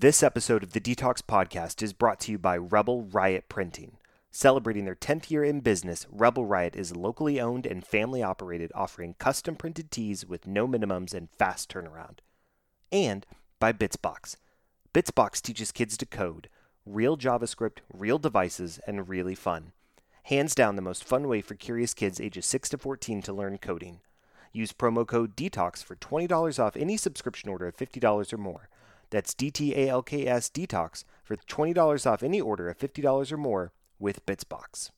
This episode of the DTALKS Podcast is brought to you by Rebel Riot Printing. Celebrating their 10th year in business, Rebel Riot is locally owned and family operated, offering custom printed tees with no minimums and fast turnaround. And by Bitsbox. Bitsbox teaches kids to code real JavaScript, real devices, and really fun. Hands down, the most fun way for curious kids ages 6 to 14 to learn coding. Use promo code DETOX for $20 off any subscription order of $50 or more. That's DTALKS Detox for $20 off any order of $50 or more with Bitsbox.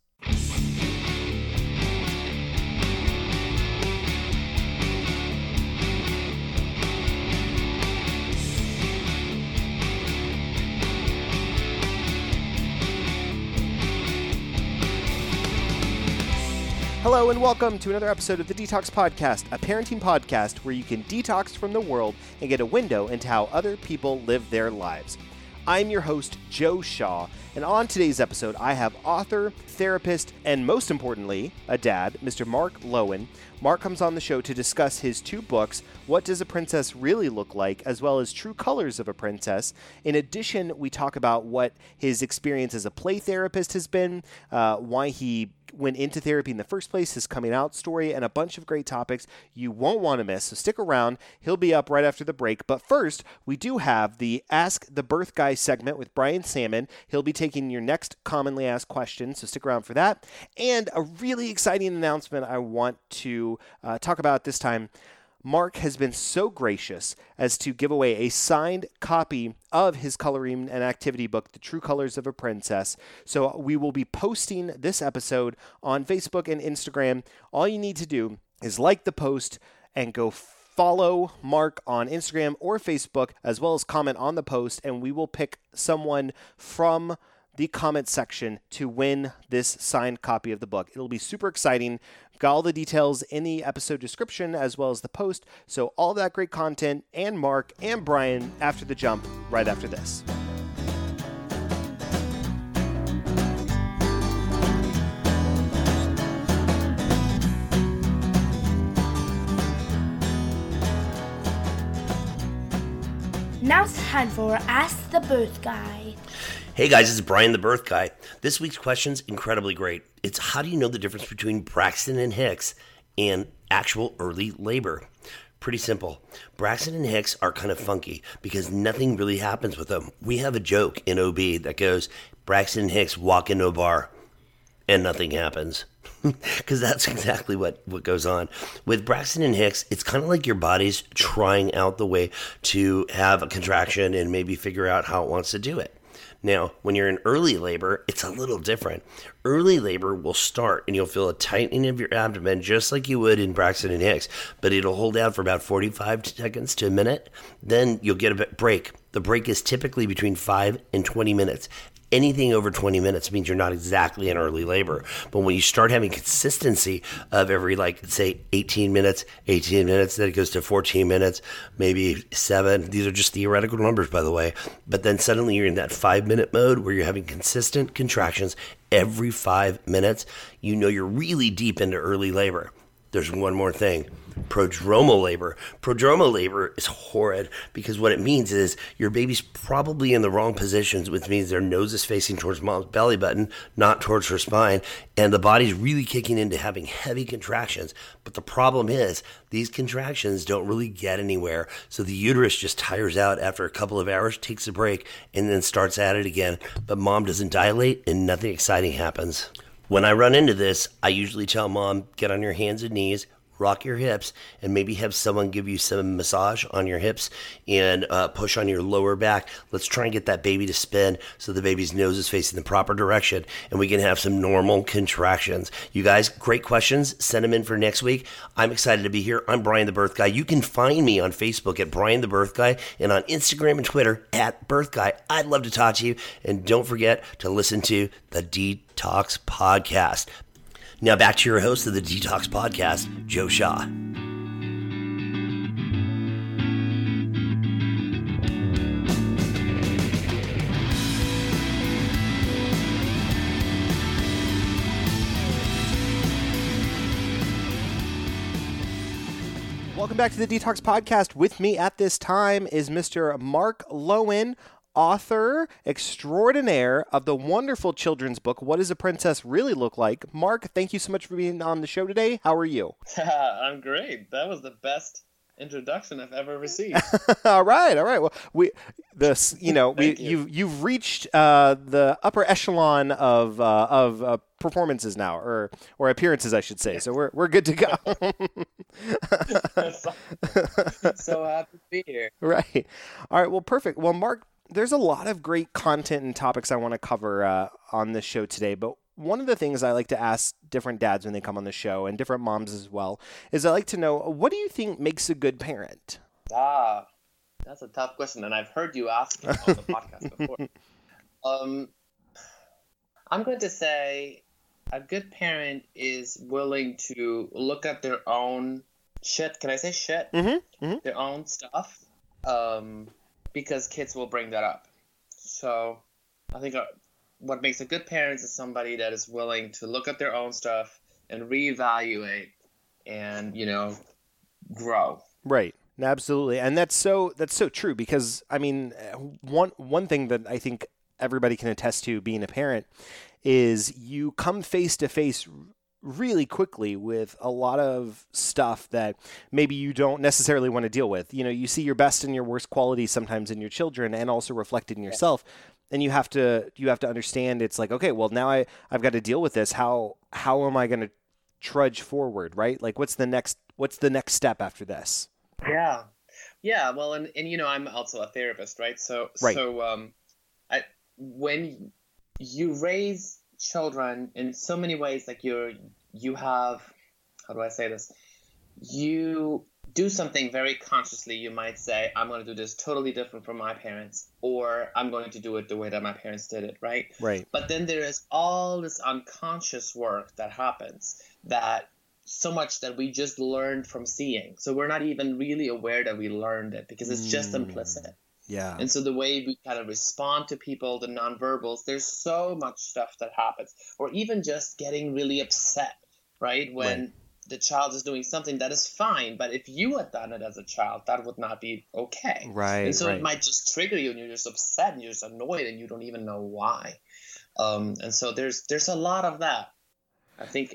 Hello and welcome to another episode of the DTALKS Podcast, a parenting podcast where you can detox from the world and get a window into how other people live their lives. I'm your host, Joe Shaw, and on today's episode, I have author, therapist, and most importantly, a dad, Mr. Mark Loewen. Mark comes on the show to discuss his two books, What Does a Princess Really Look Like, as well as True Colors of a Princess. In addition, we talk about what his experience as a play therapist has been, uh, why he went into therapy in the first place, his coming out story, and a bunch of great topics you won't want to miss. So stick around. He'll be up right after the break. But first, we do have the Ask the Birth Guy segment with Brian Salmon. He'll be taking your next commonly asked question. so stick around for that. And a really exciting announcement I want to uh, talk about this time. Mark has been so gracious as to give away a signed copy of his coloring and activity book, The True Colors of a Princess. So we will be posting this episode on Facebook and Instagram. All you need to do is like the post and go follow Mark on Instagram or Facebook, as well as comment on the post, and we will pick someone from the comment section to win this signed copy of the book. It'll be super exciting. Got all the details in the episode description as well as the post. So, all that great content and Mark and Brian after the jump right after this. Now it's time for Ask the Birth Guy. Hey guys, this is Brian the Birth Guy. This week's question's incredibly great. It's how do you know the difference between Braxton and Hicks and actual early labor? Pretty simple. Braxton and Hicks are kind of funky because nothing really happens with them. We have a joke in OB that goes Braxton and Hicks walk into a bar and nothing happens. Because that's exactly what, what goes on. With Braxton and Hicks, it's kind of like your body's trying out the way to have a contraction and maybe figure out how it wants to do it. Now, when you're in early labor, it's a little different. Early labor will start and you'll feel a tightening of your abdomen just like you would in Braxton and Hicks, but it'll hold out for about 45 seconds to a minute. Then you'll get a break. The break is typically between 5 and 20 minutes anything over 20 minutes means you're not exactly in early labor. But when you start having consistency of every, like, say, 18 minutes, 18 minutes, then it goes to 14 minutes, maybe seven. These are just theoretical numbers, by the way. But then suddenly you're in that five minute mode where you're having consistent contractions every five minutes. You know you're really deep into early labor. There's one more thing prodromal labor. Prodromal labor is horrid because what it means is your baby's probably in the wrong positions, which means their nose is facing towards mom's belly button, not towards her spine, and the body's really kicking into having heavy contractions. But the problem is these contractions don't really get anywhere, so the uterus just tires out after a couple of hours, takes a break, and then starts at it again. But mom doesn't dilate and nothing exciting happens. When I run into this, I usually tell mom, get on your hands and knees, rock your hips, and maybe have someone give you some massage on your hips and uh, push on your lower back. Let's try and get that baby to spin so the baby's nose is facing the proper direction and we can have some normal contractions. You guys, great questions. Send them in for next week. I'm excited to be here. I'm Brian the Birth Guy. You can find me on Facebook at Brian the Birth Guy and on Instagram and Twitter at Birth Guy. I'd love to talk to you. And don't forget to listen to the DTALKS Podcast. Now back to your host of the DTALKS Podcast, Joe Shaw. Welcome back to the DTALKS Podcast. With me at this time is Mr. Mark Loewen, author extraordinaire of the wonderful children's book, What Does a Princess Really Look Like? Mark, thank you so much for being on the show today. How are you? I'm great. That was the best introduction I've ever received. all right, all right. Well, we this you know we you. you've you've reached uh, the upper echelon of uh, of uh, performances now, or or appearances, I should say. So we're we're good to go. so, so happy to be here. right. All right. Well, perfect. Well, Mark, there's a lot of great content and topics I want to cover uh, on this show today, but one of the things I like to ask different dads when they come on the show and different moms as well is I like to know what do you think makes a good parent? Ah, that's a tough question, and I've heard you ask it on the podcast before. Um, I'm going to say a good parent is willing to look at their own shit. Can I say shit? Mm-hmm. mm-hmm. Their own stuff, um, because kids will bring that up. So I think uh, what makes a good parent is somebody that is willing to look at their own stuff and reevaluate and you know grow. Right. Absolutely. And that's so that's so true because i mean one one thing that i think everybody can attest to being a parent is you come face to face really quickly with a lot of stuff that maybe you don't necessarily want to deal with. You know, you see your best and your worst qualities sometimes in your children and also reflected in yourself. And you have to you have to understand it's like, okay, well now I, I've got to deal with this. How how am I gonna trudge forward, right? Like what's the next what's the next step after this? Yeah. Yeah, well and, and you know, I'm also a therapist, right? So right. so um I when you raise children in so many ways like you're you have how do i say this? You do something very consciously you might say i'm going to do this totally different from my parents or i'm going to do it the way that my parents did it right? Right. But then there is all this unconscious work that happens that so much that we just learned from seeing. So we're not even really aware that we learned it because it's just mm. implicit yeah. And so the way we kind of respond to people, the nonverbals, there's so much stuff that happens. Or even just getting really upset, right? When right. the child is doing something that is fine, but if you had done it as a child, that would not be okay. Right. And so right. it might just trigger you and you're just upset and you're just annoyed and you don't even know why. Um, and so there's there's a lot of that. I think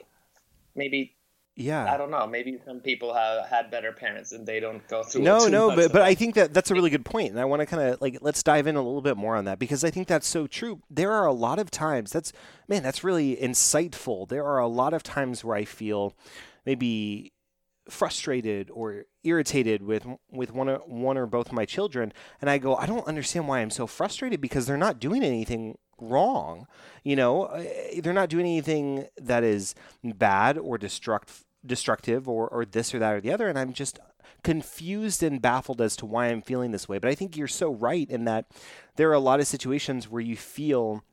maybe yeah. I don't know. Maybe some people have had better parents and they don't go through no no but, but i think that that's a really good point and i want to kind of like let's dive in a little bit more on that because i think that's so true. There are a lot of times that's man that's really insightful. There are a lot of times where i feel maybe frustrated or irritated with with one or one or both of my children and I go I don't understand why I'm so frustrated because they're not doing anything wrong you know eh, they're not doing anything that is bad or destruct destructive or or this or that or the other. And I'm just confused and baffled as to why I'm feeling this way. But I think you're so right in that there are a lot of situations where you feel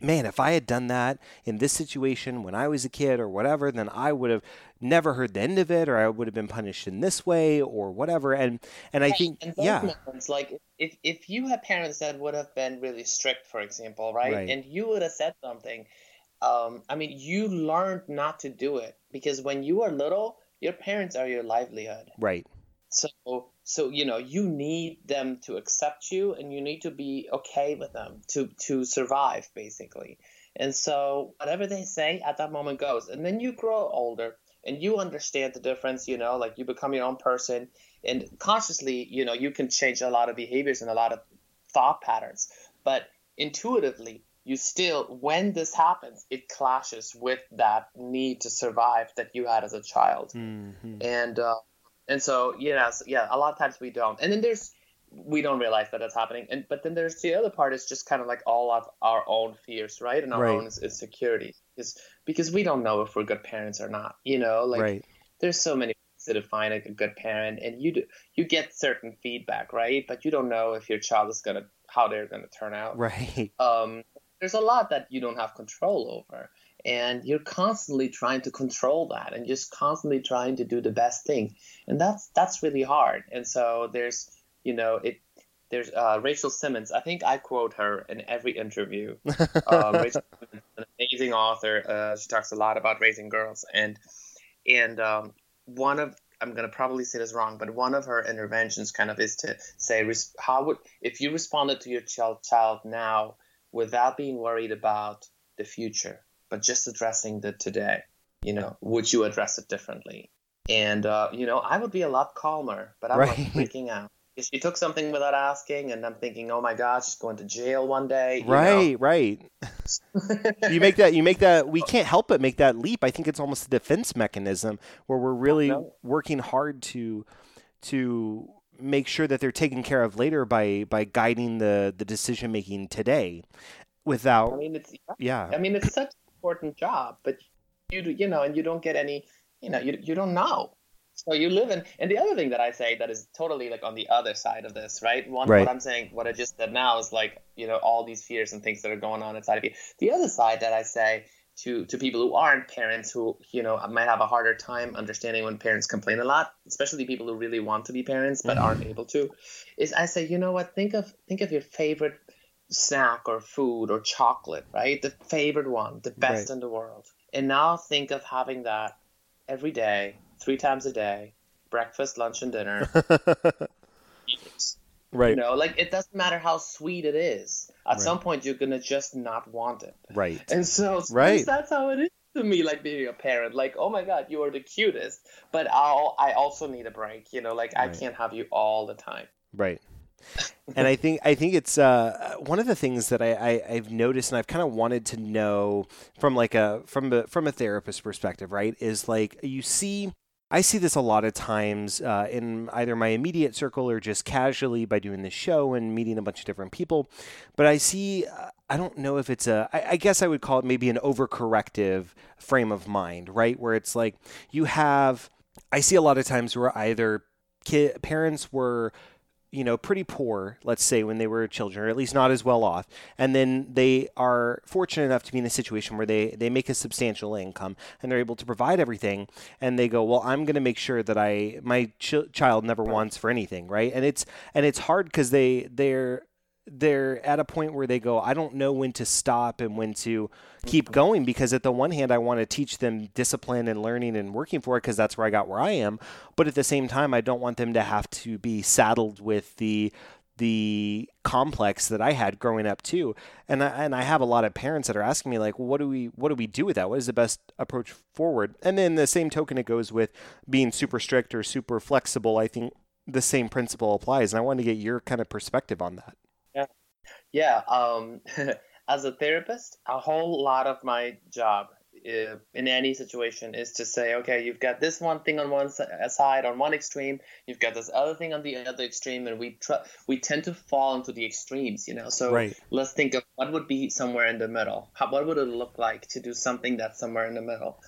man, if I had done that in this situation when I was a kid or whatever, then I would have never heard the end of it, or I would have been punished in this way or whatever. And and I think, yeah, moments, like if if you had parents that would have been really strict, for example, right, right. and you would have said something, um, I mean, you learned not to do it because when you are little, your parents are your livelihood, right. So so you know you need them to accept you and you need to be okay with them to to survive basically. And so whatever they say at that moment goes. And then you grow older and you understand the difference you know like you become your own person and consciously you know you can change a lot of behaviors and a lot of thought patterns. But intuitively you still when this happens it clashes with that need to survive that you had as a child. Mm-hmm. and uh, and so, yeah, so, yeah, a lot of times we don't. And then there's we don't realize that that's happening. And but then there's the other part is just kind of like all of our own fears, right? And our right. own insecurities. Because because we don't know if we're good parents or not. You know, like right. there's so many ways to define a good parent, and you do, you get certain feedback, right? But you don't know if your child is gonna how they're gonna turn out. Right. Um, there's a lot that you don't have control over and you're constantly trying to control that and just constantly trying to do the best thing and that's that's really hard and so there's you know it there's uh, Rachel Simmons. I think I quote her in every interview. Um, Rachel Simmons, an amazing author. Uh, she talks a lot about raising girls, and and um, one of I'm gonna probably say this wrong, but one of her interventions kind of is to say, how would if you responded to your child child now without being worried about the future, but just addressing the today, you know, would you address it differently? And uh, you know, I would be a lot calmer, but I'm right. not freaking out she took something without asking, and I'm thinking, oh my gosh, she's going to jail one day. right, know? right. you make that. You make that. We can't help but make that leap. I think it's almost a defense mechanism where we're really no. working hard to to make sure that they're taken care of later by by guiding the the decision making today. Without, I mean, it's yeah. I mean, it's such important job, but you do you know, and you don't get any. You know, you you don't know so you live in, and the other thing that I say that is totally like on the other side of this, right? One, right. what I'm saying, what I just said now is like, you know, all these fears and things that are going on inside of you. The other side that I say to to people who aren't parents, who you know might have a harder time understanding when parents complain a lot, especially people who really want to be parents but mm-hmm. aren't able to, is I say, you know what? Think of think of your favorite snack or food or chocolate, right? The favorite one, the best right. in the world, and now think of having that every day three times a day, breakfast, lunch, and dinner. right. You know, like it doesn't matter how sweet it is. At right. some point, you're gonna just not want it. Right. And so, right. that's how it is to me, like being a parent. Like, oh my god, you are the cutest, but I'll I also need a break. You know, like right. I can't have you all the time. Right. And I think I think it's uh, one of the things that I, I, have noticed and I've kind of wanted to know from like a from a from a therapist perspective, right? Is like you see I see this a lot of times uh, in either my immediate circle or just casually by doing this show and meeting a bunch of different people. But I see, uh, I don't know if it's a, I, I guess I would call it maybe an overcorrective frame of mind, right? Where it's like you have, I see a lot of times where either parents were you know, pretty poor, let's say, when they were children, or at least not as well off, and then they are fortunate enough to be in a situation where they, they make a substantial income and they're able to provide everything, and they go, well, I'm going to make sure that I my ch- child never wants for anything, right? And it's and it's hard because they they're they're at a point where they go, I don't know when to stop and when to keep going because at the one hand I want to teach them discipline and learning and working for it because that's where I got where I am, but at the same time I don't want them to have to be saddled with the the complex that I had growing up too. And I, and I have a lot of parents that are asking me like, well, what do we what do we do with that? What is the best approach forward? And then the same token it goes with being super strict or super flexible. I think the same principle applies and I wanted to get your kind of perspective on that. Yeah, um, as a therapist, a whole lot of my job uh, in any situation is to say, okay, you've got this one thing on one side, on one extreme, you've got this other thing on the other extreme, and we tr- we tend to fall into the extremes, you know. So right. let's think of what would be somewhere in the middle. How, what would it look like to do something that's somewhere in the middle?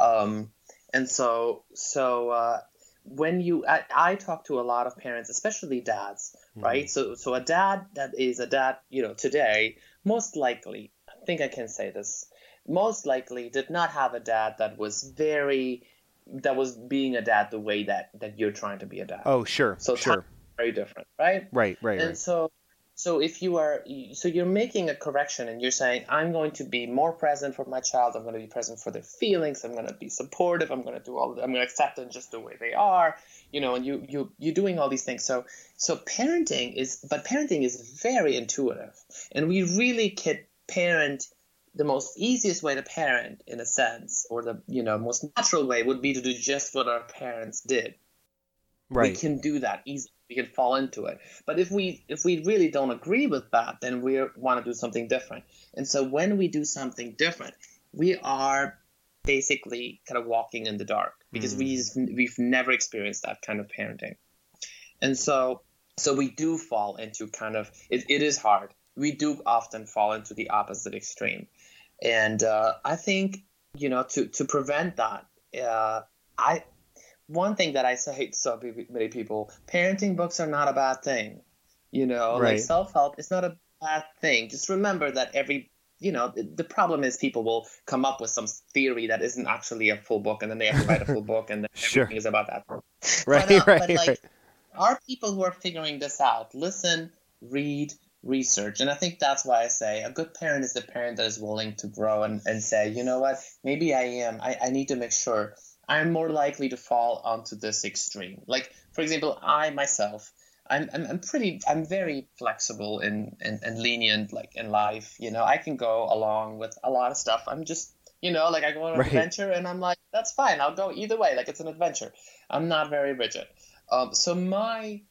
Um, and so so uh, when you I, I, talk to a lot of parents especially dads mm-hmm. right so so a dad that is a dad you know today most likely i think i can say this most likely did not have a dad that was very that was being a dad the way that that you're trying to be a dad oh sure so sure very different right right right and right. so so if you are, so you're making a correction and you're saying, I'm going to be more present for my child. I'm going to be present for their feelings. I'm going to be supportive. I'm going to do all. I'm going to accept them just the way they are. You know, and you you you're doing all these things. So so parenting is, but parenting is very intuitive, and we really can parent. The most easiest way to parent, in a sense, or the you know most natural way, would be to do just what our parents did. Right. We can do that easily we can fall into it. But if we if we really don't agree with that, then we want to do something different. And so when we do something different, we are basically kind of walking in the dark because mm. we we've never experienced that kind of parenting. And so so we do fall into kind of it, it is hard. We do often fall into the opposite extreme. And uh, I think you know to to prevent that, uh, I one thing that I say to so many people, parenting books are not a bad thing. You know, right. like self help is not a bad thing. Just remember that every you know, the problem is people will come up with some theory that isn't actually a full book, and then they have to write a full book, and then sure. everything is about that. Right, but, uh, right, but like, right. Are people who are figuring this out? Listen, read, research, and I think that's why I say a good parent is the parent that is willing to grow and, and say, you know what, maybe I am. I, I need to make sure I'm more likely to fall onto this extreme. Like, for example, I myself, I'm, I'm, I'm pretty, I'm very flexible and, and, and lenient, like in life. You know, I can go along with a lot of stuff. I'm just, you know, like I go on an Right. adventure and I'm like, that's fine. I'll go either way. Like it's an adventure. I'm not very rigid. Um, so my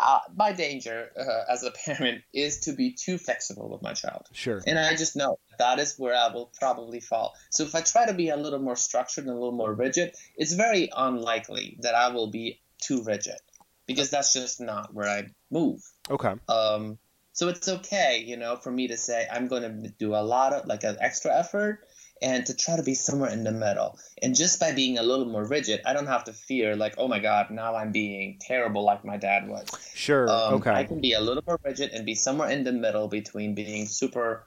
uh, my danger uh, as a parent is to be too flexible with my child. Sure. And I just know that is where I will probably fall. So if I try to be a little more structured and a little more rigid, it's very unlikely that I will be too rigid because that's just not where I move. Okay. Um, so it's okay, you know, for me to say I'm going to do a lot of like an extra effort and to try to be somewhere in the middle. And just by being a little more rigid, I don't have to fear like, oh my God, now I'm being terrible like my dad was. Sure. Um, okay. I can be a little more rigid and be somewhere in the middle between being super,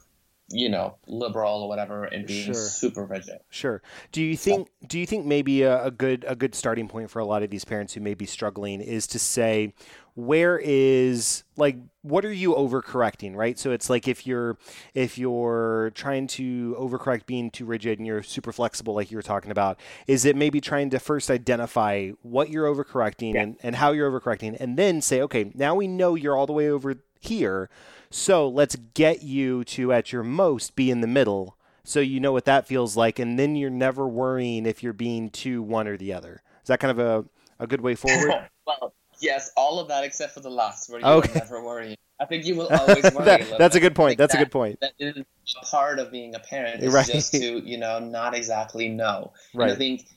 you know, liberal or whatever and being Sure. super rigid. Sure. Do you think do you think maybe a, a good a good starting point for a lot of these parents who may be struggling is to say where is like what are you overcorrecting, right? So it's like if you're if you're trying to overcorrect being too rigid and you're super flexible like you were talking about, is it maybe trying to first identify what you're overcorrecting and, and how you're overcorrecting and then say, okay, now we know you're all the way over here. So let's get you to at your most be in the middle so you know what that feels like and then you're never worrying if you're being too one or the other is that kind of a, a good way forward well, yes, all of that except for the last where you Okay. never worry. I think you will always worry. a That- little that's a good point Like that's a good point That is part of being a parent is Right. just to, you know, not exactly know. And I think,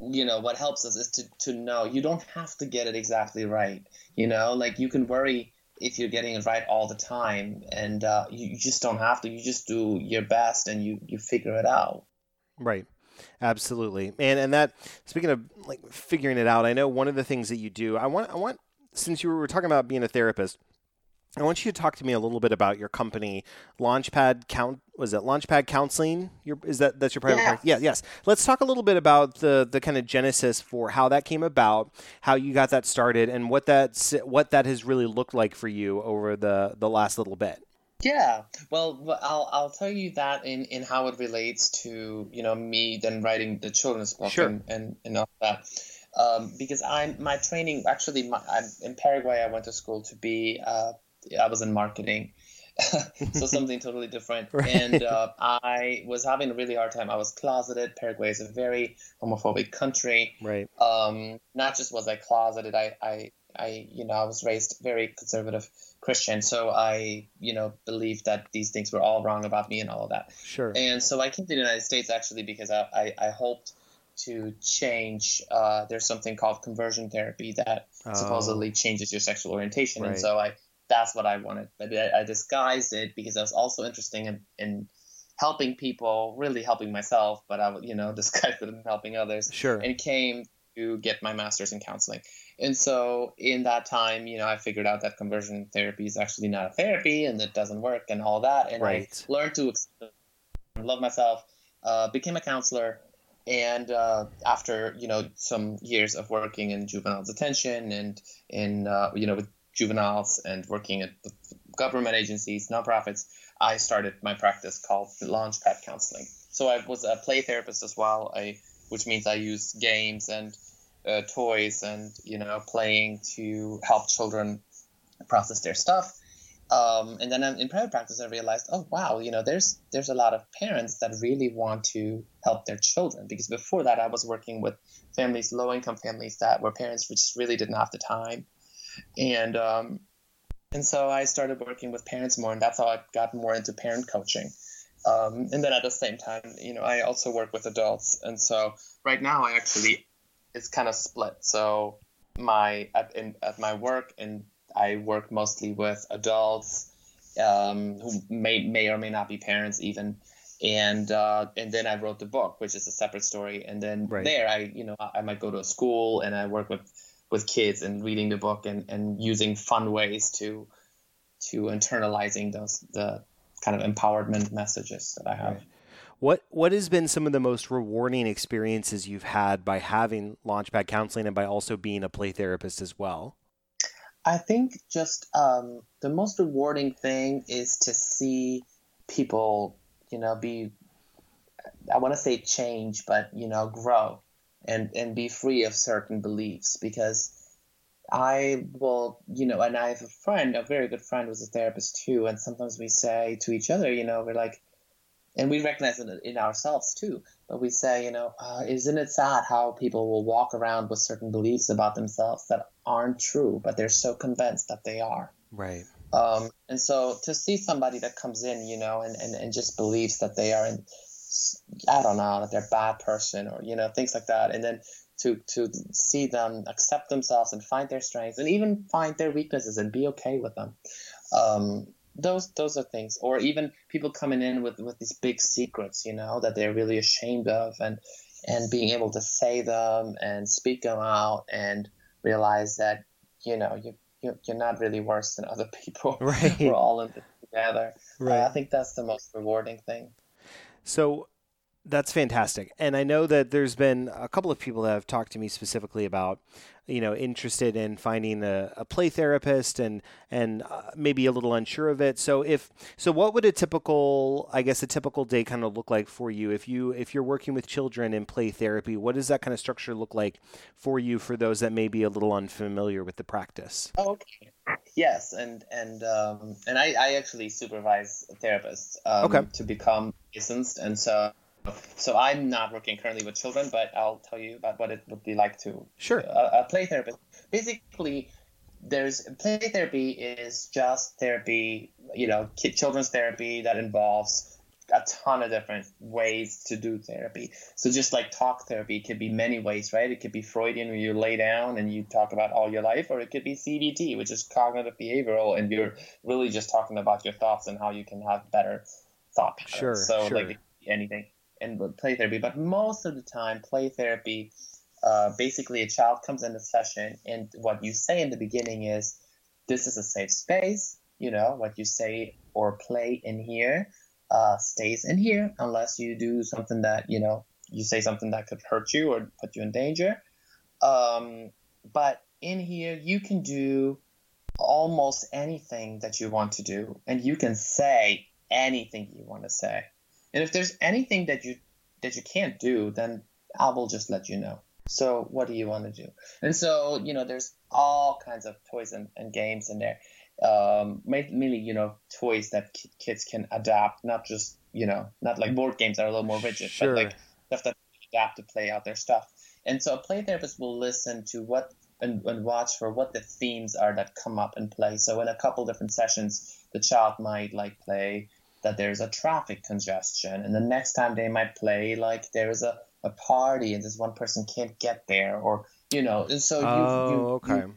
you know, what helps us is to, to know you don't have to get it exactly right. You know, like you can worry if you're getting it right all the time and uh, you, you just don't have to. You just do your best and you, you figure it out. Right. Absolutely. And and that speaking of like figuring it out, I know one of the things that you do, I want I want since you were talking about being a therapist, I want you to talk to me a little bit about your company, Launchpad Count was it Launchpad Counseling? Your is that that's your private Yeah. practice? Yeah, yes. Let's talk a little bit about the the kind of genesis for how that came about, how you got that started and what that's what that has really looked like for you over the the last little bit. Yeah, well, I'll I'll tell you that in, in how it relates to you know me then writing the children's book Sure. and, and and all that, um, because I'm my training actually my, I'm in Paraguay. I went to school to be uh, I was in marketing, so something totally different. Right. And uh, I was having a really hard time. I was closeted. Paraguay is a very homophobic country Right. um, not just was I closeted, I, I, I, you know, I was raised very conservative Christian, so I, you know, believed that these things were all wrong about me and all of that. Sure. And so I came to the United States actually because I, I, I hoped to change. Uh, there's something called conversion therapy that Oh, supposedly changes your sexual orientation, Right. and so I, that's what I wanted, but I, I disguised it because I was also interested in, in helping people, really helping myself, but I, would, you know, disguised it in helping others Sure. and came to get my master's in counseling. And so in that time, you know, I figured out that conversion therapy is actually not a therapy and it doesn't work and all that. And Right. I learned to love myself, uh, became a counselor. And uh, after, you know, some years of working in juvenile detention and in, uh, you know, with juveniles and working at government agencies, nonprofits, I started my practice called Launchpad Counseling. So I was a play therapist as well, I, which means I use games and uh, toys and you know playing to help children process their stuff. Um, and then in private practice, I realized, oh wow, you know, there's there's a lot of parents that really want to help their children because before that, I was working with families, low income families that were parents just really didn't have the time, and um, and so I started working with parents more, and that's how I got more into parent coaching. Um, and then at the same time, you know, I also work with adults, and so right now I actually it's kind of split. So my at, in, at my work, and I work mostly with adults um, who may may or may not be parents even. And uh, and then I wrote the book, which is a separate story. And then Right. there, I you know I, I might go to a school and I work with with kids and reading the book and, and using fun ways to to internalizing those the kind of empowerment messages that I have. Right. What what has been some of the most rewarding experiences you've had by having Launchpad counseling and by also being a play therapist as well? I think just um, the most rewarding thing is to see people, you know, be, I want to say change, but, you know, grow. And and be free of certain beliefs because I will, you know, and I have a friend, a very good friend who's a therapist too, and sometimes we say to each other, you know, we're like, and we recognize it in ourselves too, but we say, you know, uh, isn't it sad how people will walk around with certain beliefs about themselves that aren't true, but they're so convinced that they are. Right. Um, and so to see somebody that comes in, you know, and, and, and just believes that they are in, I don't know, that they're a bad person or, you know, things like that. And then to, to see them accept themselves and find their strengths and even find their weaknesses and be okay with them. Um, those those are things or even people coming in with with these big secrets you know that they're really ashamed of and and being able to say them and speak them out and realize that you know you you're not really worse than other people. Right. We're all in this together. Right. Uh, I think that's the most rewarding thing. So that's fantastic. And I know that there's been a couple of people that have talked to me specifically about, you know, interested in finding a, a play therapist and and uh, maybe a little unsure of it. So if so, what would a typical, I guess, a typical day kind of look like for you if you if you're working with children in play therapy? What does that kind of structure look like for you for those that may be a little unfamiliar with the practice? Okay. Yes, and and um, and I, I actually supervise therapists um, Okay. to become licensed, and so so I'm not working currently with children, but I'll tell you about what it would be like to Sure. a, a play therapist. Basically, there's play therapy is just therapy, you know, kid, children's therapy that involves a ton of different ways to do therapy. So just like talk therapy could be many ways, right? It could be Freudian where you lay down and you talk about all your life, or it could be CBT, which is cognitive behavioral, and you're really just talking about your thoughts and how you can have better thought patterns. Sure, so sure. like it could be anything in play therapy, but most of the time, play therapy, uh, basically a child comes in a session, and what you say in the beginning is, "This is a safe space." You know what you say or play in here uh, stays in here unless you do something that you know you say something that could hurt you or put you in danger. Um, but in here, you can do almost anything that you want to do, and you can say anything you want to say. And if there's anything that you that you can't do, then I will just let you know. So what do you want to do? And so you know, there's all kinds of toys and, and games in there. Um, mainly you know toys that ki- kids can adapt, not just you know not like board games that are a little more rigid, Sure. but like stuff that they adapt to play out their stuff. And so a play therapist will listen to what and, and watch for what the themes are that come up in play. So in a couple different sessions, the child might like play that there's a traffic congestion, and the next time they might play like there is a, a party and this one person can't get there, or you know, and so you, oh, you, okay. you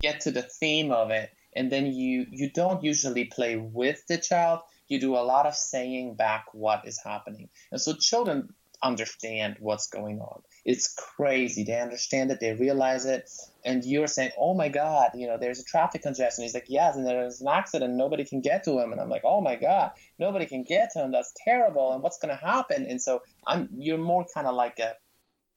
get to the theme of it, and then you you don't usually play with the child. You do a lot of saying back what is happening, and so children understand what's going on. It's crazy. They understand it. They realize it. And you're saying, "Oh my God, you know, there's a traffic congestion." He's like, "Yes," and there's an accident. Nobody can get to him. And I'm like, "Oh my God, nobody can get to him. That's terrible. And what's going to happen?" And so I'm. You're more kind of like a.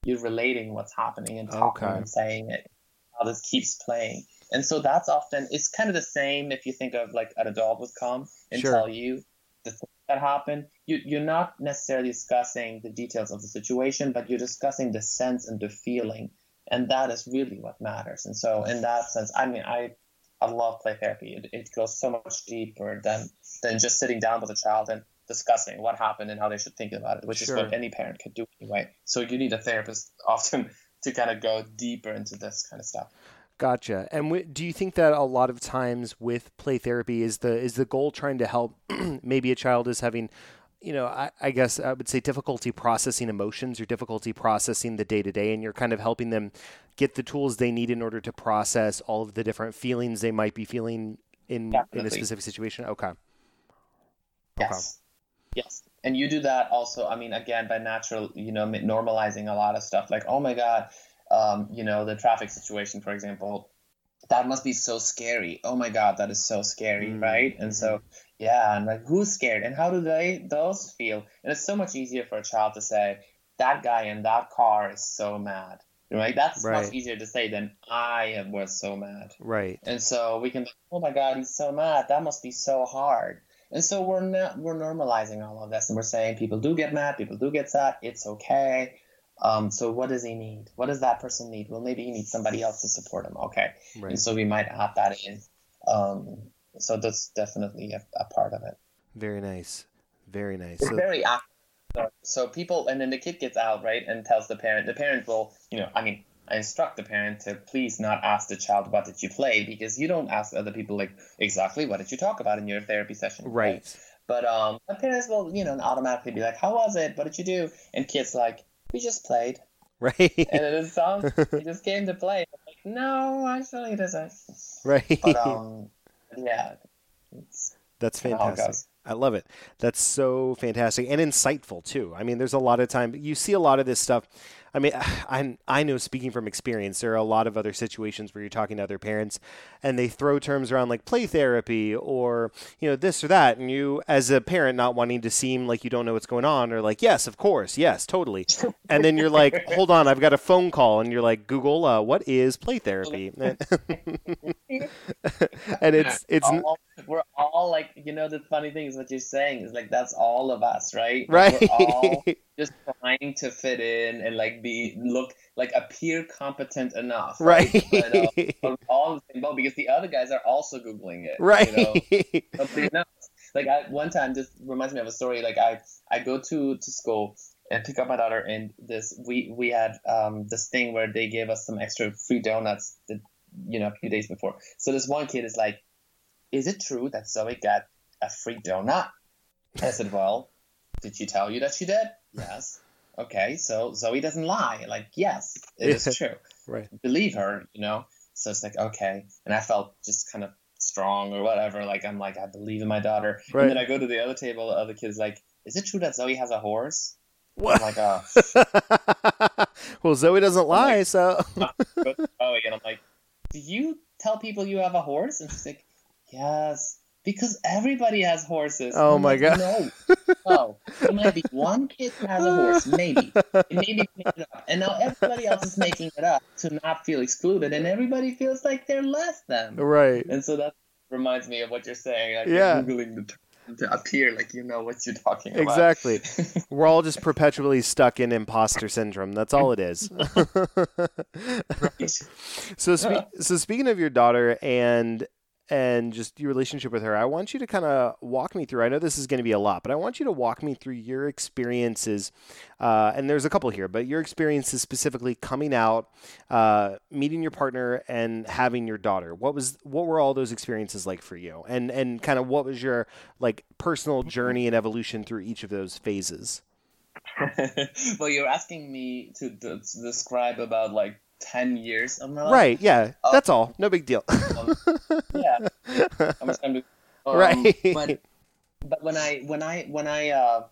You're relating what's happening and talking Okay. and saying it. How this keeps playing. And so that's often it's kind of the same if you think of like an adult would come and Sure. tell you the that happened, You you're not necessarily discussing the details of the situation, but you're discussing the sense and the feeling, and that is really what matters. And so in that sense, I mean, I I love play therapy. It, it goes so much deeper than than just sitting down with a child and discussing what happened and how they should think about it, which Sure. is what any parent could do anyway. So you need a therapist often to kind of go deeper into this kind of stuff. Gotcha. And w- do you think that a lot of times with play therapy is the is the goal trying to help maybe a child is having you know, I, I guess I would say difficulty processing emotions or difficulty processing the day to day, and you're kind of helping them get the tools they need in order to process all of the different feelings they might be feeling in in a specific situation. Okay. Yes. Yes. And you do that also, I mean, again, by natural, you know, normalizing a lot of stuff like, oh my God, um, you know, the traffic situation, for example, that must be so scary. Oh my God, that is so scary, Mm, right? And so, yeah, and like, who's scared? And how do they, those feel? And it's so much easier for a child to say, that guy in that car is so mad, right? That's Right. much easier to say than I was so mad. Right. And so we can, oh my God, he's so mad. That must be so hard. And so we're not, we're normalizing all of this, and we're saying people do get mad, people do get sad. It's okay. Um, so what does he need? What does that person need? Well, maybe he needs somebody else to support him. Okay, Right. and so we might add that in. Um, so that's definitely a, a part of it. Very nice. Very nice. So, very active. So, so people, and then the kid gets out, right, and tells the parent. The parent will, you know, I mean, I instruct the parent to please not ask the child what did you play because you don't ask other people like exactly what did you talk about in your therapy session. right. But um, parents will, you know, automatically be like, "How was it? What did you do?" And kids like, "We just played." Right. And then it sounds he just came to play. I'm like, no, actually, it isn't. right. But um, yeah, it's That's kinda how it fantastic. I love it. That's so fantastic and insightful too. I mean, there's a lot of time you see a lot of this stuff. I mean, I I know speaking from experience, there are a lot of other situations where you're talking to other parents, and they throw terms around like play therapy or you know this or that, and you as a parent not wanting to seem like you don't know what's going on, or like yes, of course, yes, totally, and then you're like, hold on, I've got a phone call, and you're like, Google, uh, what is play therapy? and it's it's all, we're all like, you know, the funny thing is what you're saying is like that's all of us, right? Like, right. We're all just trying to fit in and like be look like appear competent enough, Right. But, uh, but all the same boat because the other guys are also googling it, right. You know? Knows. Like I one time, this reminds me of a story. Like I I go to to school and pick up my daughter, and this we we had um this thing where they gave us some extra free donuts, that, you know, a few days before. So this one kid is like, "Is it true that Zoe got a free donut?" I said, "Well, did she tell you that she did?" Yes. Okay, so Zoe doesn't lie. Like, yes, it is true right. believe her, you know. So it's like okay, and I felt just kind of strong or whatever. Like I'm like I believe in my daughter. Right. And then I go to the other table. The other kid's like, "Is it true that Zoe has a horse?" What? I'm like, "Oh, well, Zoe doesn't lie, so oh, Zoe," and I'm like, "Do you tell people you have a horse?" And she's like, "Yes." Because everybody has horses. Oh I'm my like, God. No, no. There might be one kid has a horse, maybe. And maybe made it up. And now everybody else is making it up to not feel excluded, and everybody feels like they're less than. right. And so that reminds me of what you're saying. Like Yeah. googling the term to appear like you know what you're talking about. Exactly. We're all just perpetually stuck in imposter syndrome. That's all it is. so, spe- so speaking of your daughter and and just your relationship with her, I want you to kind of walk me through. I know this is going to be a lot, but I want you to walk me through your experiences. Uh, and there's a couple here, but your experiences specifically coming out, uh, meeting your partner, and having your daughter. What was what were all those experiences like for you? And and kind of what was your like personal journey and evolution through each of those phases? well, you're asking me to, to describe about like ten years of my life. Right. Yeah. That's all. No big deal. Um, yeah. How much time do? Um, Right. But, but when I when I when I uh,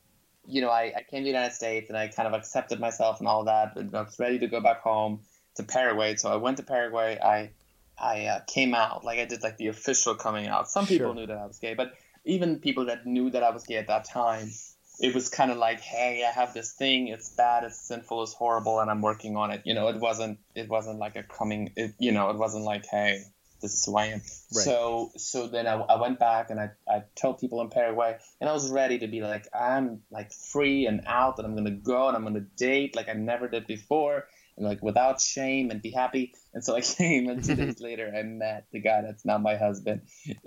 you know I, I came to the United States and I kind of accepted myself and all that, and I was ready to go back home to Paraguay. So I went to Paraguay. I I uh, came out like I did like the official coming out. Some people Sure. knew that I was gay, but even people that knew that I was gay at that time, it was kind of like, hey, I have this thing. It's bad. It's sinful. It's horrible, and I'm working on it. You know, it wasn't. It wasn't like a coming. It, you know, it wasn't like, hey, this is who I am. Right. So so then I, I went back and I, I told people in Paraguay and I was ready to be like I'm like free and out and I'm gonna go and I'm gonna date like I never did before and like without shame and be happy. And so I came and two days later I met the guy that's now my husband.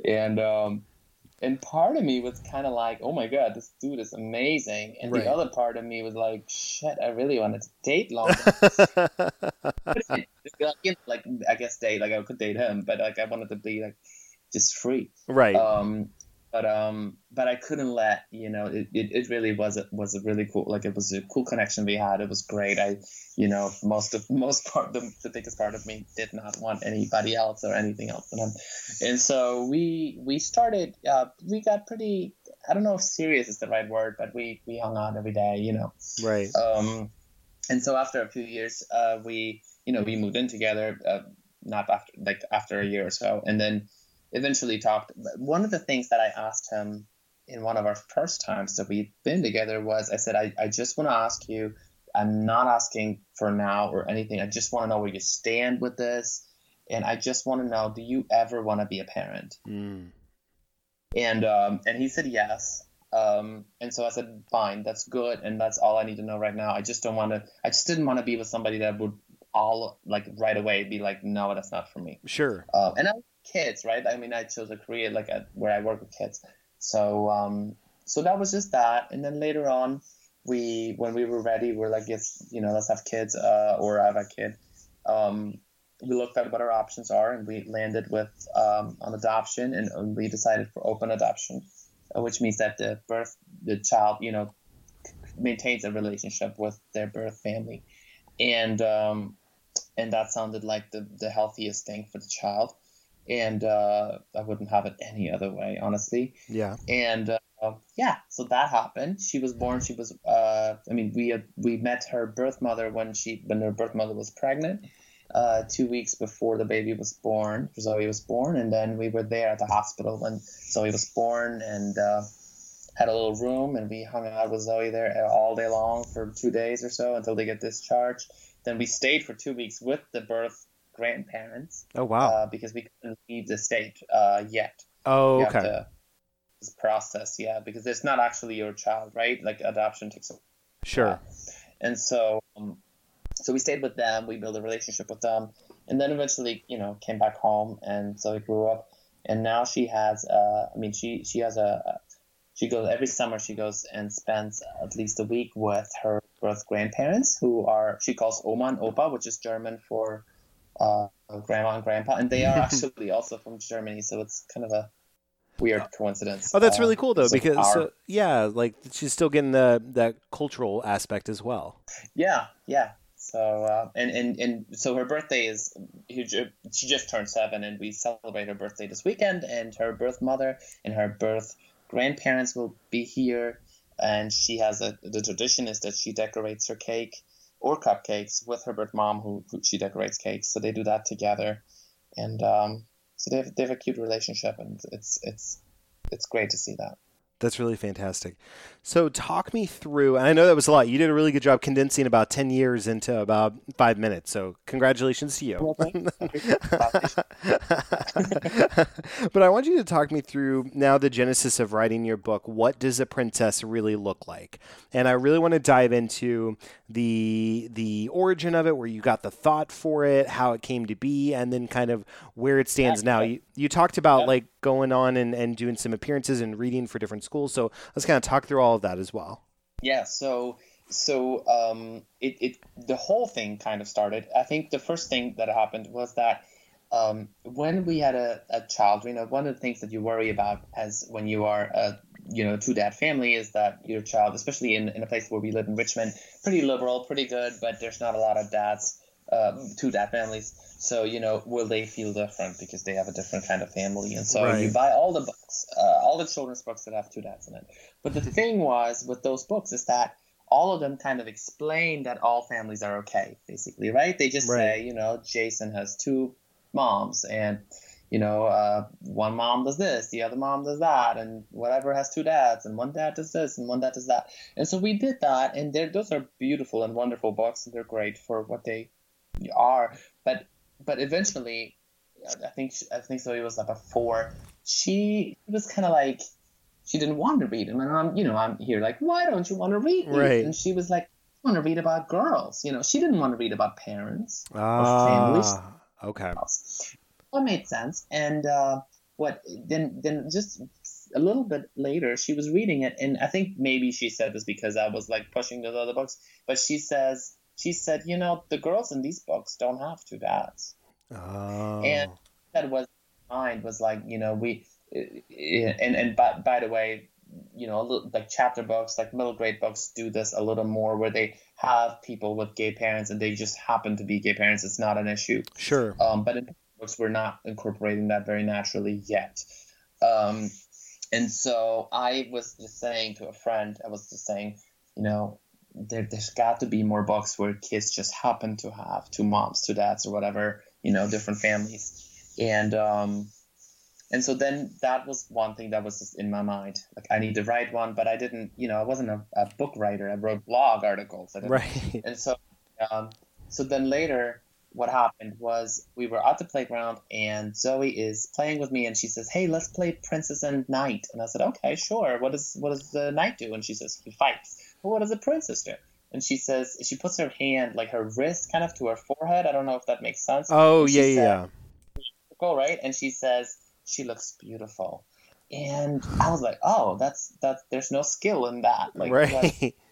And um and part of me was kind of like, oh my god, this dude is amazing. And Right. the other part of me was like, shit, I really wanted to date longer. like, you know, like I guess date, like I could date him, but like I wanted to be like just free. right. Um, but um, but I couldn't let you know. It, it, it really was a, was a really cool like it was a cool connection we had. It was great. I you know most of most part the, the biggest part of me did not want anybody else or anything else him, and so we we started. Uh, we got pretty. I don't know if serious is the right word, but we we hung out every day. You know. right. Um, and so after a few years, uh, we you know we moved in together. Uh, not after like after a year or so, and then eventually talked. One of the things that I asked him in one of our first times that we'd been together was I said I, I just want to ask you. I'm not asking for now or anything. I just want to know where you stand with this, and I just want to know: Do you ever want to be a parent? Mm. and um, and he said yes. Um, and so I said, fine, that's good, and that's all I need to know right now. I just don't want to. I just didn't want to be with somebody that would all like right away be like, no, that's not for me. Sure. Um, and I kids, right? I mean, I chose a career like at, where I work with kids. So um, so that was just that, and then later on, we when we were ready, we're like, yes, you know, let's have kids, uh, or have a kid. Um, we looked at what our options are, and we landed with um, on adoption, and we decided for open adoption, which means that the birth, the child, you know, maintains a relationship with their birth family, and um, and that sounded like the the healthiest thing for the child, and uh, I wouldn't have it any other way, honestly. Yeah. And uh, yeah, so that happened. She was born. She was. Uh, I mean, we had, we met her birth mother when she when her birth mother was pregnant uh, two weeks before the baby was born, Zoe was born, and then we were there at the hospital when Zoe was born and uh, had a little room, and we hung out with Zoe there all day long for two days or so until they get discharged. Then we stayed for two weeks with the birth grandparents. Oh wow. Uh, because we couldn't leave the state uh, yet. oh You okay. this process, yeah, because it's not actually your child, right? Like adoption takes a Sure. and so um, so we stayed with them we built a relationship with them and then eventually you know came back home and so we grew up and now she has uh, i mean she she has a she goes every summer she goes and spends at least a week with her birth grandparents who are she calls oma and opa which is german for uh, grandma and grandpa and they are actually also from germany so it's kind of a weird coincidence Oh, that's Uh, really cool though so because our- uh, yeah, like she's still getting the that cultural aspect as well. Yeah, yeah. So uh, and, and and so her birthday is she she just turned seven, and we celebrate her birthday this weekend. And her birth mother and her birth grandparents will be here, and she has a the tradition is that she decorates her cake or cupcakes with her birth mom, who, who she decorates cakes. So they do that together, and um, so they have, they have a cute relationship, and it's it's it's great to see that. That's really fantastic. So talk me through, and I know that was a lot. You did a really good job condensing about 10 years into about five minutes. So congratulations to you. but I want you to talk me through now the genesis of writing your book. What does a princess really look like? And I really want to dive into the the origin of it, where you got the thought for it, how it came to be, and then kind of where it stands now. You you talked about Yeah. like going on and, and doing some appearances and reading for different schools. So let's kind of talk through all of that as well. Yeah, so so um, it, it the whole thing kind of started. I think the first thing that happened was that um, when we had a, a child, you know, one of the things that you worry about as when you are a you know two dad family is that your child, especially in, in a place where we live in Richmond, pretty liberal, pretty good, but there's not a lot of dads, uh, two dad families. So you know, will they feel different because they have a different kind of family? And so you buy all the books, uh, all the children's books that have two dads in it. But the thing was with those books is that all of them kind of explain that all families are okay, basically, right? They just Right. say, you know, Jason has two moms, and you know, uh, one mom does this, the other mom does that, and whatever has two dads, and one dad does this, and one dad does that. And so we did that, and those are beautiful and wonderful books, and they're great for what they are. But but eventually, I think I think Zoe was about four. She was kind of like she didn't want to read them, and I'm you know I'm here like why don't you want to read these? Right. And she was like I want to read about girls. You know she didn't want to read about parents families. Ah, okay. else. That made sense. And uh, what then? Then just a little bit later, she was reading it, and I think maybe she said this because I was like pushing those other books. But she says she said, you know, the girls in these books don't have two dads. Oh. And that was mind was like, you know, we and and by, by the way, you know, little, like chapter books, like middle grade books, do this a little more, where they have people with gay parents and they just happen to be gay parents. It's not an issue. sure. Um, but in books, we're not incorporating that very naturally yet. Um, and so I was just saying to a friend, I was just saying, you know, there, there's got to be more books where kids just happen to have two moms, two dads, or whatever, you know, different families. And um, and so then that was one thing that was just in my mind. Like I need to write one, but I didn't, you know, I wasn't a, a book writer. I wrote blog articles. Right. and so um, so then later what happened was we were at the playground and Zoe is playing with me and she says, "Hey, let's play Princess and Knight." And I said, "Okay, sure. What does what does the knight do?" And she says, "He fights." Well, what does the princess do? And she says she puts her hand like her wrist kind of to her forehead. I don't know if that makes sense. Oh yeah, said, yeah. Go right, and she says she looks beautiful. And I was like, "Oh, that's that's there's no skill in that." Like, right.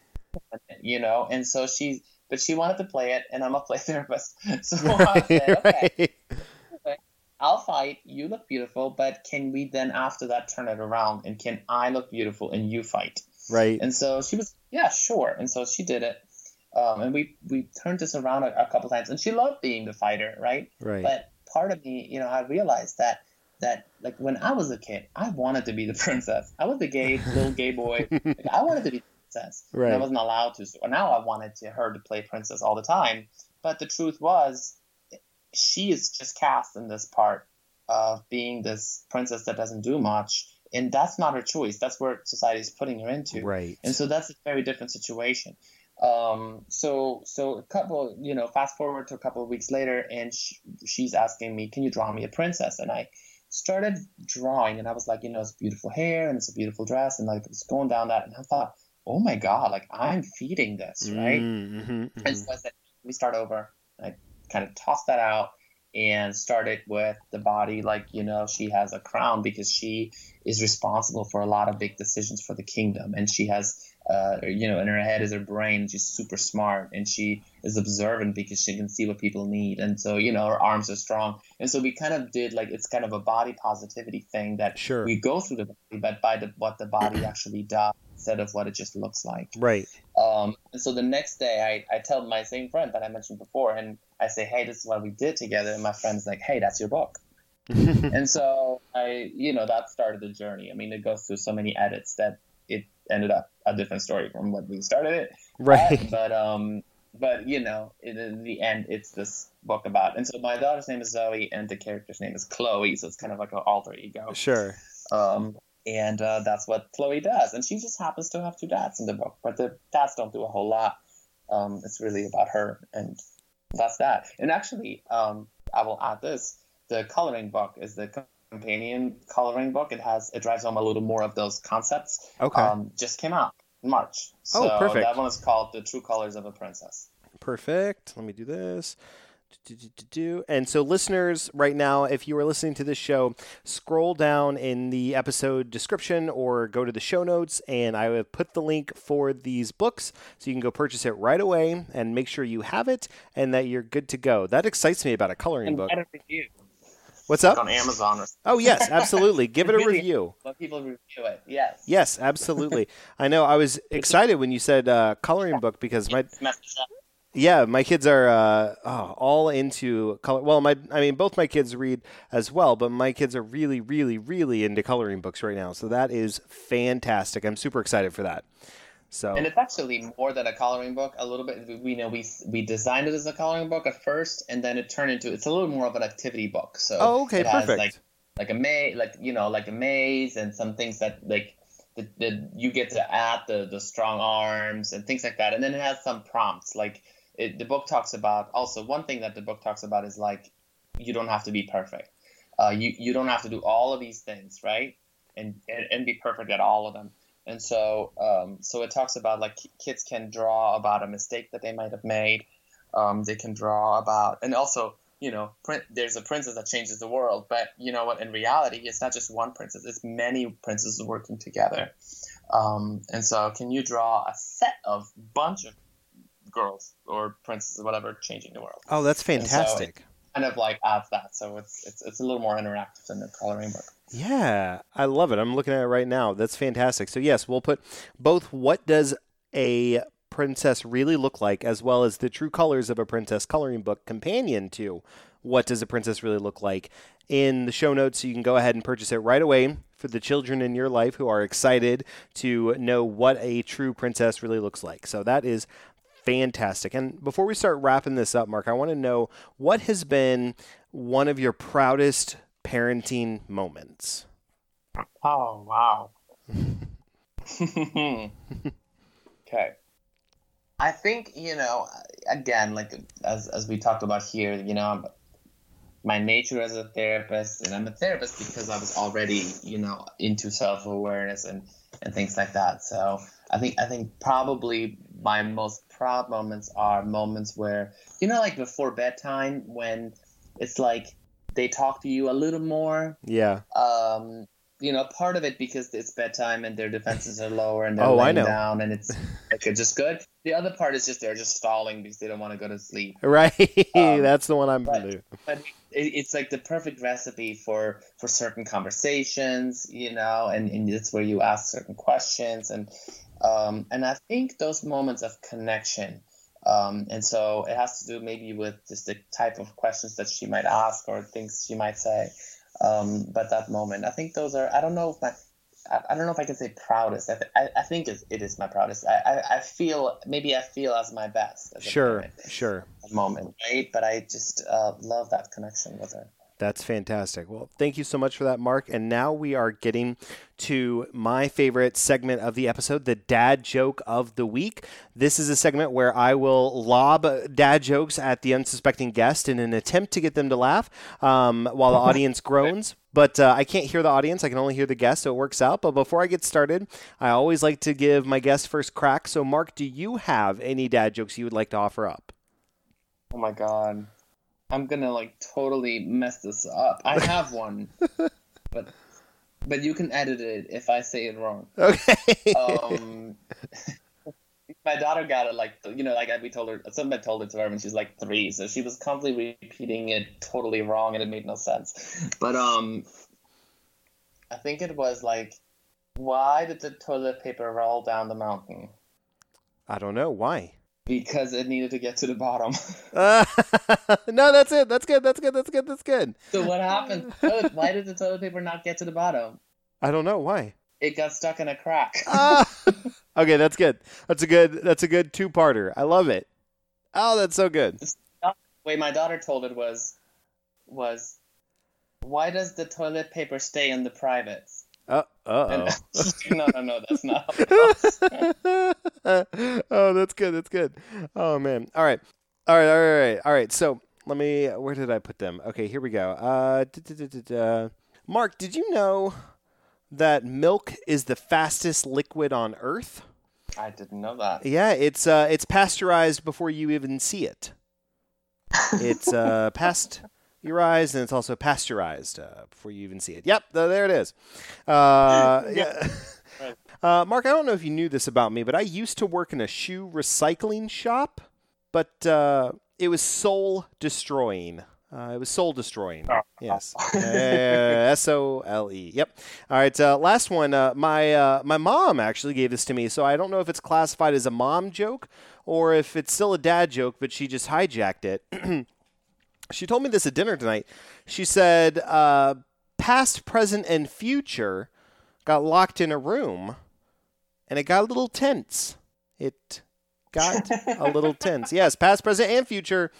you know and so she but she wanted to play it and i'm a play therapist so i said okay right. i'll fight you look beautiful but can we then after that turn it around and can i look beautiful and you fight Right. and so she was yeah sure. And so she did it. Um, and we we turned this around a, a couple times. And she loved being the fighter right? Right. but part of me you know i realized that that like when i was a kid i wanted to be the princess. I was the gay little gay boy. Like, i wanted to be the princess. And i wasn't allowed to. So now i wanted to, her to play princess all the time. But the truth was she is just cast in this part of being this princess that doesn't do much and that's not her choice that's where society is putting her into Right. and so that's a very different situation. Um, so so a couple, you know, fast forward to a couple of weeks later, and sh she's asking me, "Can you draw me a princess?" And I started drawing, and I was like, you know, it's beautiful hair and it's a beautiful dress, and like it's going down that, and I thought, oh my god, like I'm feeding this, right? Mm-hmm, And so I said, we start over. I kind of tossed that out and started with the body. Like, you know, she has a crown because she is responsible for a lot of big decisions for the kingdom. And she has, uh, you know, in her head is her brain. She's super smart and she is observant because she can see what people need. And so, you know, her arms are strong. And so we kind of did like, it's kind of a body positivity thing that Sure. we go through the body, but by the, what the body actually does instead of what it just looks like. Right. Um, and so the next day, I, I tell my same friend that I mentioned before, and I say, hey, this is what we did together. And my friend's like, hey, that's your book. and so I, you know, that started the journey. I mean, it goes through so many edits that it ended up a different story from what we started it. Right. at. But, um, but you know, in, in the end, it's this book about. And so my daughter's name is Zoe, and the character's name is Chloe. So it's kind of like an alter ego. Sure. Um, and uh, that's what Chloe does. And she just happens to have two dads in the book, but the dads don't do a whole lot. Um, it's really about her, and that's that. And actually, um, I will add this: the coloring book is the companion coloring book. It has it drives home a little more of those concepts. Okay. Um, just came out in March. So Oh, perfect. that one is called "The True Colors of a Princess." Perfect. Let me do this. And so, listeners, right now, if you are listening to this show, scroll down in the episode description or go to the show notes, and I have put the link for these books so you can go purchase it right away and make sure you have it and that you're good to go. That excites me about a coloring And book. write a What's like up? on Amazon or Oh, yes, absolutely. Give it a review. let people review it. Yes. Yes, absolutely. I know. I was excited when you said uh, coloring book because my Message up. Yeah, my kids are uh, oh, all into color. Well, my I mean, both my kids read as well, but my kids are really, really, really into coloring books right now. So that is fantastic. I'm super excited for that. So And it's actually more than a coloring book. A little bit, we know we we designed it as a coloring book at first, and then it turned into it's a little more of an activity book. So oh, okay, it has perfect. like like a maze, like you know, like a maze, and some things that like the, the you get to add the the strong arms and things like that. And then it has some prompts. Like it, the book talks about also one thing that the book talks about is like you don't have to be perfect. Uh, you you don't have to do all of these things, right? And and, and be perfect at all of them. And so, um, so it talks about like kids can draw about a mistake that they might have made. Um, they can draw about, and also, you know, print, there's a princess that changes the world. But you know what? In reality, it's not just one princess; it's many princesses working together. Um, and so, can you draw a set of bunch of girls or princesses, whatever, changing the world? oh, that's fantastic. Kind of like adds that, so it's it's it's a little more interactive than the coloring book. Yeah, I love it. I'm looking at it right now. That's fantastic. So yes, we'll put both what does a princess really look like as well as the true colors of a princess coloring book companion to what does a princess really look like in the show notes so you can go ahead and purchase it right away for the children in your life who are excited to know what a true princess really looks like. So that is fantastic. And before we start wrapping this up, Mark, I want to know what has been one of your proudest parenting moments. Oh wow. okay. I think you know again, like as as we talked about here, you know, I'm, my nature as a therapist, and I'm a therapist because I was already, you know, into self awareness and and things like that. So I think I think probably my most proud moments are moments where you know, like before bedtime when it's like they talk to you a little more. Yeah. Um, you know, part of it because it's bedtime and their defenses are lower and they're Oh, laying down and it's like just good. The other part is just they're just stalling because they don't want to go to sleep. Right. Um, That's the one I'm but-. But it, it's like the perfect recipe for for certain conversations, you know, and, and it's where you ask certain questions and um, and I think those moments of connection. Um, and so it has to do maybe with just the type of questions that she might ask or things she might say. Um, but that moment, I think those are. I don't know if my. I, I don't know if I can say proudest. I, th- I, I think it's, it is my proudest. I, I, I feel maybe I feel as my best. As a Sure. parent Sure. moment, right? But I just uh, love that connection with her. That's fantastic. Well, thank you so much for that, Mark. And now we are getting to my favorite segment of the episode, the dad joke of the week. This is a segment where I will lob dad jokes at the unsuspecting guest in an attempt to get them to laugh um, while the audience groans. But uh, I can't hear the audience. I can only hear the guest, so it works out. But before I get started, I always like to give my guest first crack. So, Mark, do you have any dad jokes you would like to offer up? Oh my god. I'm gonna like totally mess this up. I have one, but but you can edit it if I say it wrong. Okay. Um, my daughter got it like you know like we told her somebody told it to her when she's like three, so she was constantly repeating it totally wrong and it made no sense. But um, I think it was like, why did the toilet paper roll down the mountain? I don't know. Why? Because it needed to get to the bottom. Uh, no, that's it. That's good. That's good. That's good. That's good. So what happened? Toilet- Why did the toilet paper not get to the bottom? I don't know why. It got stuck in a crack. Ah! okay, that's good. That's a good. That's a good two-parter. I love it. Oh, that's so good. The way my daughter told it was, was, why does the toilet paper stay in the privates? Uh oh. no, no, no, that's not how it goes. oh, that's good. That's good. Oh man. All right. All right. All right. All right. All right. So let me. Where did I put them? Okay, here we go. Uh. Mark, did you know that milk is the fastest liquid on Earth? I didn't know that. Yeah, it's uh, it's pasteurized before you even see it. It's uh, pasteurized and it's also pasteurized uh, before you even see it. Yep, th- there it is. Uh, yeah. Uh, Mark, I don't know if you knew this about me, but I used to work in a shoe recycling shop, but uh, it was soul destroying. Uh, it was soul destroying. Yes. S O L E. Yep. All right. Uh, last one. Uh, my uh, my mom actually gave this to me, so I don't know if it's classified as a mom joke or if it's still a dad joke, but she just hijacked it. she told me this at dinner tonight. She said, uh, "Past, present, and future got locked in a room, and it got a little tense. It got a little tense. Yes, past, present, and future."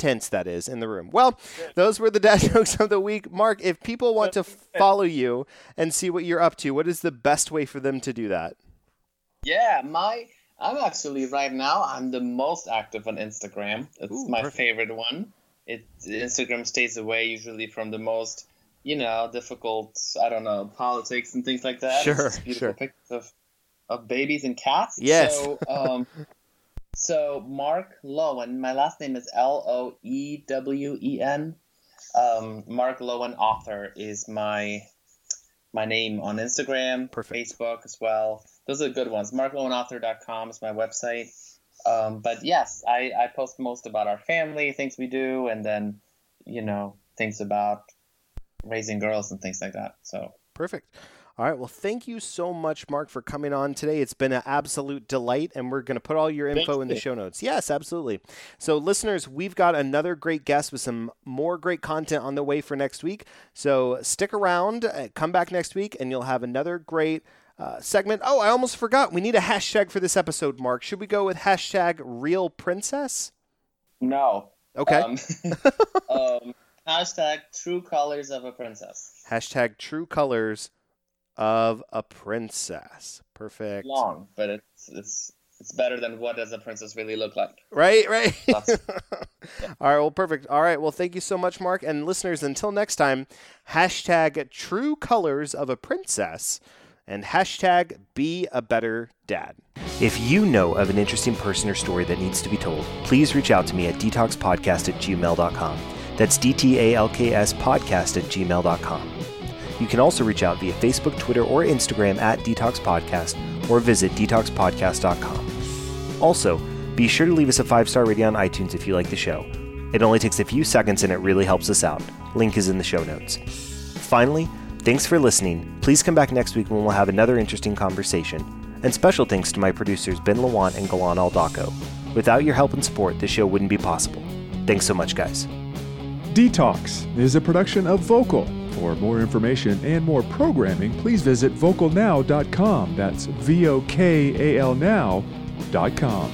tense that is in the room. Well, those were the dad jokes of the week. Mark, if people want to follow you and see what you're up to, what is the best way for them to do that? Yeah, my I'm actually right now I'm the most active on Instagram. It's Ooh, my perfect. favorite one. It Instagram stays away usually from the most you know difficult I don't know politics and things like that. Sure, sure. pictures of of babies and cats. Yes. So um, so Mark Loewen. My last name is L O E W E N. Um, Mark Loewen author is my my name on Instagram, Perfect. Facebook as well. Those are the good ones. MarkLoewenAuthor.com is my website. Um, but yes, I, I post most about our family, things we do, and then, you know, things about raising girls and things like that. So Perfect. All right. Well, thank you so much, Mark, for coming on today. It's been an absolute delight, and we're going to put all your info Thank in the show notes. Yes, absolutely. So, listeners, we've got another great guest with some more great content on the way for next week. So, stick around, uh, come back next week, and you'll have another great uh, segment. Oh, I almost forgot. We need a hashtag for this episode, Mark. Should we go with hashtag real princess? no. Okay. Um, um, hashtag true colors of a princess. hashtag true colors of a princess. Perfect. Long, but it's it's it's better than what does a princess really look like. Right, right. That's- All right, well, perfect. All right, well, thank you so much, Mark. And listeners, until next time, hashtag true colors of a princess and hashtag be a better dad. If you know of an interesting person or story that needs to be told, please reach out to me at dtalkspodcast at gmail.com. That's D T A L K S podcast at gmail.com. You can also reach out via Facebook, Twitter, or Instagram at DTALKS Podcast or visit dtalkspodcast.com. Also, be sure to leave us a five star rating on iTunes if you like the show. It only takes a few seconds and it really helps us out. Link is in the show notes. Finally, thanks for listening. Please come back next week when we'll have another interesting conversation. And special thanks to my producers Ben Lawant and Galan Aldaco. Without your help and support, this show wouldn't be possible. Thanks so much, guys. DTALKS is a production of Vokal. For more information and more programming, please visit vokalnow.com. That's V O K A L now.com.